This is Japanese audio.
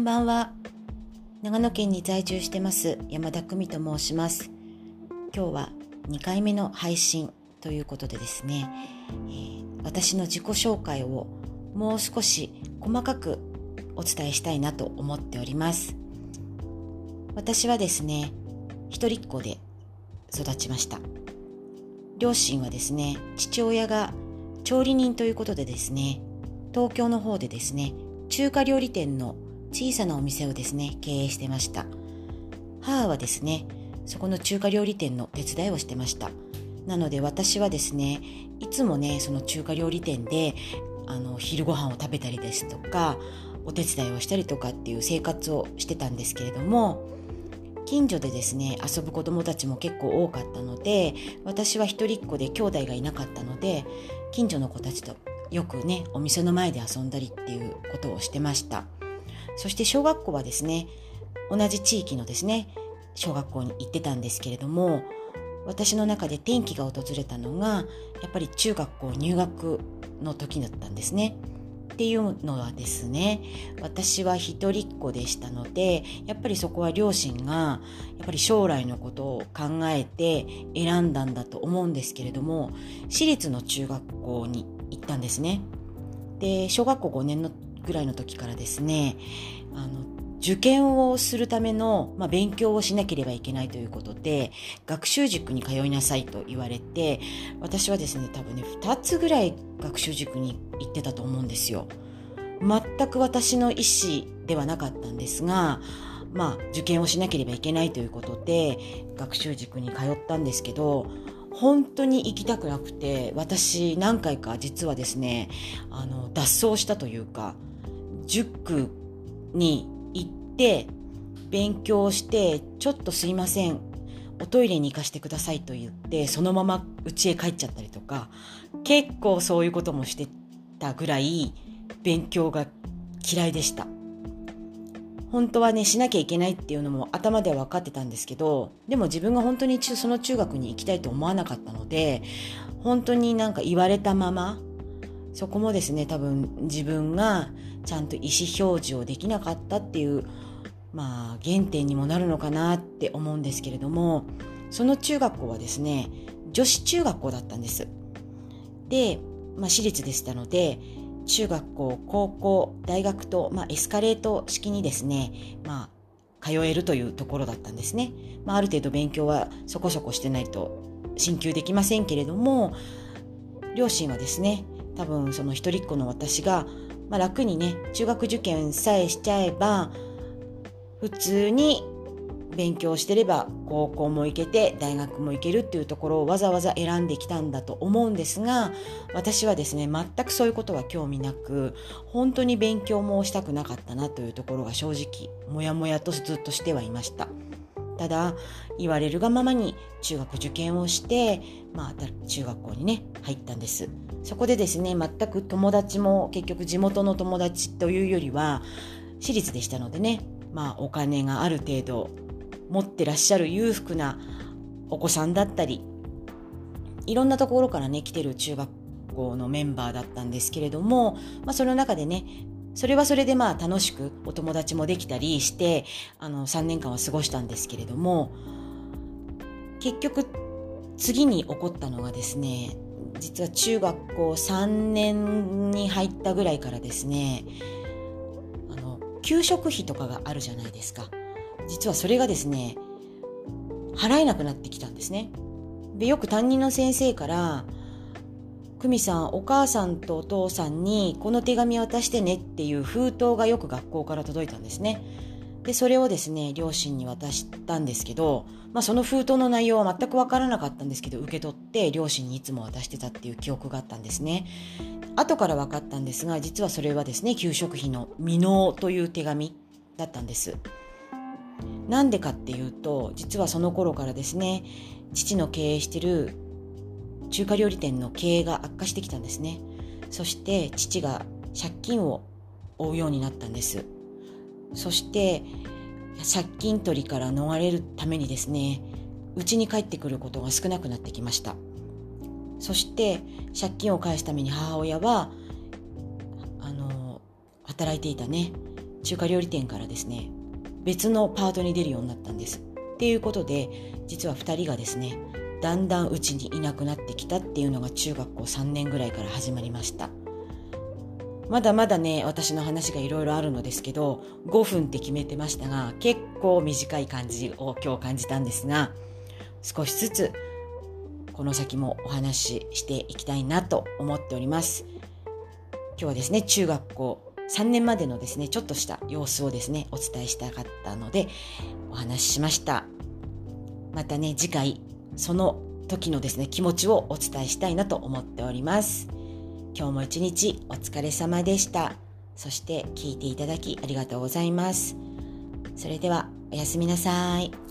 んばんは。長野県に在住してます山田久美と申します。今日は2回目の配信ということでですね、えー、私の自己紹介をもう少し細かくお伝えしたいなと思っております。私はですね一人っ子で育ちました。両親はですね父親が調理人ということでですね東京の方でですね中華料理店の小さなお店をですね経営してました。母はですねそこの中華料理店の手伝いをしてました。なので私はですねいつもねその中華料理店であの昼ご飯を食べたりですとかお手伝いをしたりとかっていう生活をしてたんですけれども近所でですね遊ぶ子供たちも結構多かったので私は一人っ子で兄弟がいなかったので近所の子たちとよくねお店の前で遊んだりっていうことをしてました。そして小学校はですね同じ地域のですね小学校に行ってたんですけれども私の中で転機が訪れたのがやっぱり中学校入学の時だったんですね。っていうのはですね私は一人っ子でしたのでやっぱりそこは両親がやっぱり将来のことを考えて選んだんだと思うんですけれども私立の中学校に行ったんですね。で小学校5年のぐらいの時からですねあの受験をするための、まあ、勉強をしなければいけないということで学習塾に通いなさいと言われて私はですね多分ね2つぐらい学習塾に行ってたと思うんですよ。全く私の意思ではなかったんですがまあ受験をしなければいけないということで学習塾に通ったんですけど本当に行きたくなくて私何回か実はですねあの脱走したというか塾に行って勉強してちょっとすいません。おトイレに行かせてくださいと言ってそのまま家へ帰っちゃったりとか結構そういうこともしてたぐらい勉強が嫌いでした。本当はねしなきゃいけないっていうのも頭では分かってたんですけどでも自分が本当にその中学に行きたいと思わなかったので本当になんか言われたままそこもですね多分自分がちゃんと意思表示をできなかったっていうまあ原点にもなるのかなって思うんですけれどもその中学校はですね女子中学校だったんです。で、まあ、私立でしたので中学校高校大学と、まあ、エスカレート式にですね、まあ、通えるというところだったんですね。まあ、ある程度勉強はそこそこしてないと進級できませんけれども両親はですね多分その一人っ子の私が、まあ、楽にね中学受験さえしちゃえば普通に勉強してれば高校も行けて大学も行けるっていうところをわざわざ選んできたんだと思うんですが私はですね全くそういうことは興味なく本当に勉強もしたくなかったなというところが正直もやもやとずっとしてはいました。ただ言われるがままに中学受験をして、まあ、中学校にね入ったんです。そこでですね全く友達も結局地元の友達というよりは私立でしたのでねまあお金がある程度持ってらっしゃる裕福なお子さんだったりいろんなところからね来てる中学校のメンバーだったんですけれども、まあ、その中でねそれはそれでまあ楽しくお友達もできたりしてあの3年間は過ごしたんですけれども結局次に起こったのがですね実は中学校3年に入ったぐらいからですねあの給食費とかがあるじゃないですか。実はそれがですね払えなくなってきたんですね。でよく担任の先生から久美さんお母さんとお父さんにこの手紙渡してねっていう封筒がよく学校から届いたんですね。でそれをですね両親に渡したんですけど、まあ、その封筒の内容は全く分からなかったんですけど受け取って両親にいつも渡してたっていう記憶があったんですね。後から分かったんですが実はそれはですね給食費の未納という手紙だったんです。なんでかっていうと実はその頃からですね父の経営してる中華料理店の経営が悪化してきたんですね。そして父が借金を負うようになったんです。そして借金取りから逃れるためにですね家に帰ってくることが少なくなってきました。そして借金を返すために母親はあの働いていたね中華料理店からですね別のパートに出るようになったんです。っていうことで実は2人がですねだんだんうちにいなくなってきたっていうのが中学校3年ぐらいから始まりました。まだまだね、私の話がいろいろあるのですけど、5分って決めてましたが、結構短い感じを今日感じたんですが、少しずつこの先もお話ししていきたいなと思っております。今日はですね、中学校3年までのですね、ちょっとした様子をですね、お伝えしたかったので、お話ししました。またね、次回、その時のですね、気持ちをお伝えしたいなと思っております。今日も一日お疲れ様でした。そして聞いていただきありがとうございます。それではおやすみなさい。